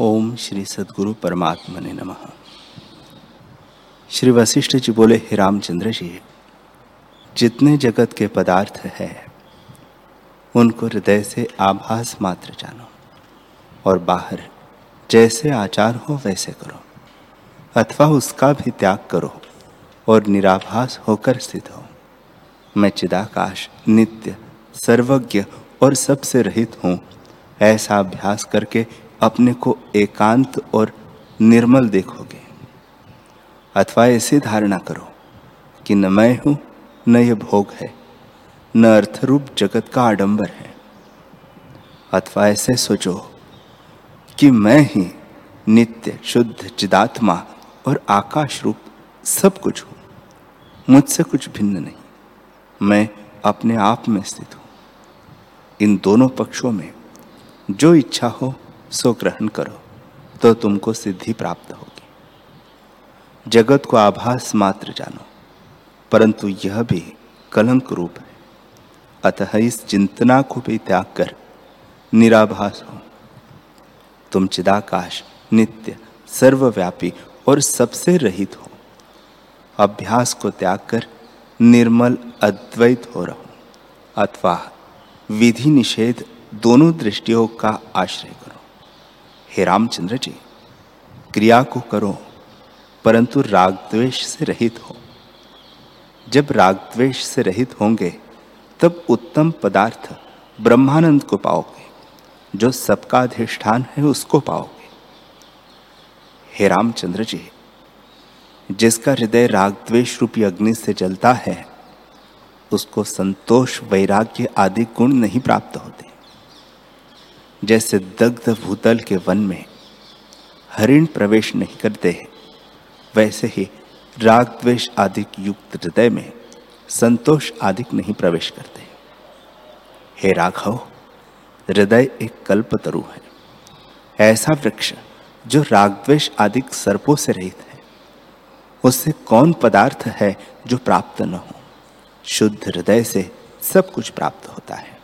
ओम श्री सदगुरु परमात्मा ने नम। श्री वशिष्ठ जी बोले, हे रामचंद्र जी, जितने जगत के पदार्थ है, उनको हृदय से आभास मात्र जानो और बाहर जैसे आचार हो वैसे करो, अथवा उसका भी त्याग करो और निराभास होकर स्थित हो। मैं चिदाकाश, नित्य, सर्वज्ञ और सबसे रहित हूँ, ऐसा अभ्यास करके अपने को एकांत और निर्मल देखोगे। अथवा ऐसी धारणा करो कि न मैं हूँ, न यह भोग है, न अर्थरूप जगत का आडंबर है। अथवा ऐसे सोचो कि मैं ही नित्य, शुद्ध, चिदात्मा और आकाश रूप सब कुछ हूँ, मुझसे कुछ भिन्न नहीं। मैं अपने आप में स्थित हूँ। इन दोनों पक्षों में जो इच्छा हो सो ग्रहण करो तो तुमको सिद्धि प्राप्त होगी। जगत को आभास मात्र जानो, परंतु यह भी कलंक रूप है। अतः इस चिंतना को भी त्याग कर निराभास हो। तुम चिदाकाश, नित्य, सर्वव्यापी और सबसे रहित हो। अभ्यास को त्याग कर निर्मल, अद्वैत हो रहो, अथवा विधि निषेध दोनों दृष्टियों का आश्रय हे रामचंद्र जी, क्रिया को करो, परंतु राग द्वेष से रहित हो। जब राग द्वेष से रहित होंगे, तब उत्तम पदार्थ ब्रह्मानंद को पाओगे, जो सबका अधिष्ठान है उसको पाओगे। हे रामचंद्र जी, जिसका हृदय राग द्वेष रूपी अग्नि से जलता है, उसको संतोष, वैराग्य आदि गुण नहीं प्राप्त होते। जैसे दग्ध भूतल के वन में हरिण प्रवेश नहीं करते हैं, वैसे ही राग द्वेष आदि युक्त हृदय में संतोष आदि नहीं प्रवेश करते हे। राघव, हृदय एक कल्प तरु है। ऐसा वृक्ष जो रागद्वेश आदि सर्पों से रहित है, उससे कौन पदार्थ है जो प्राप्त न हो? शुद्ध हृदय से सब कुछ प्राप्त होता है।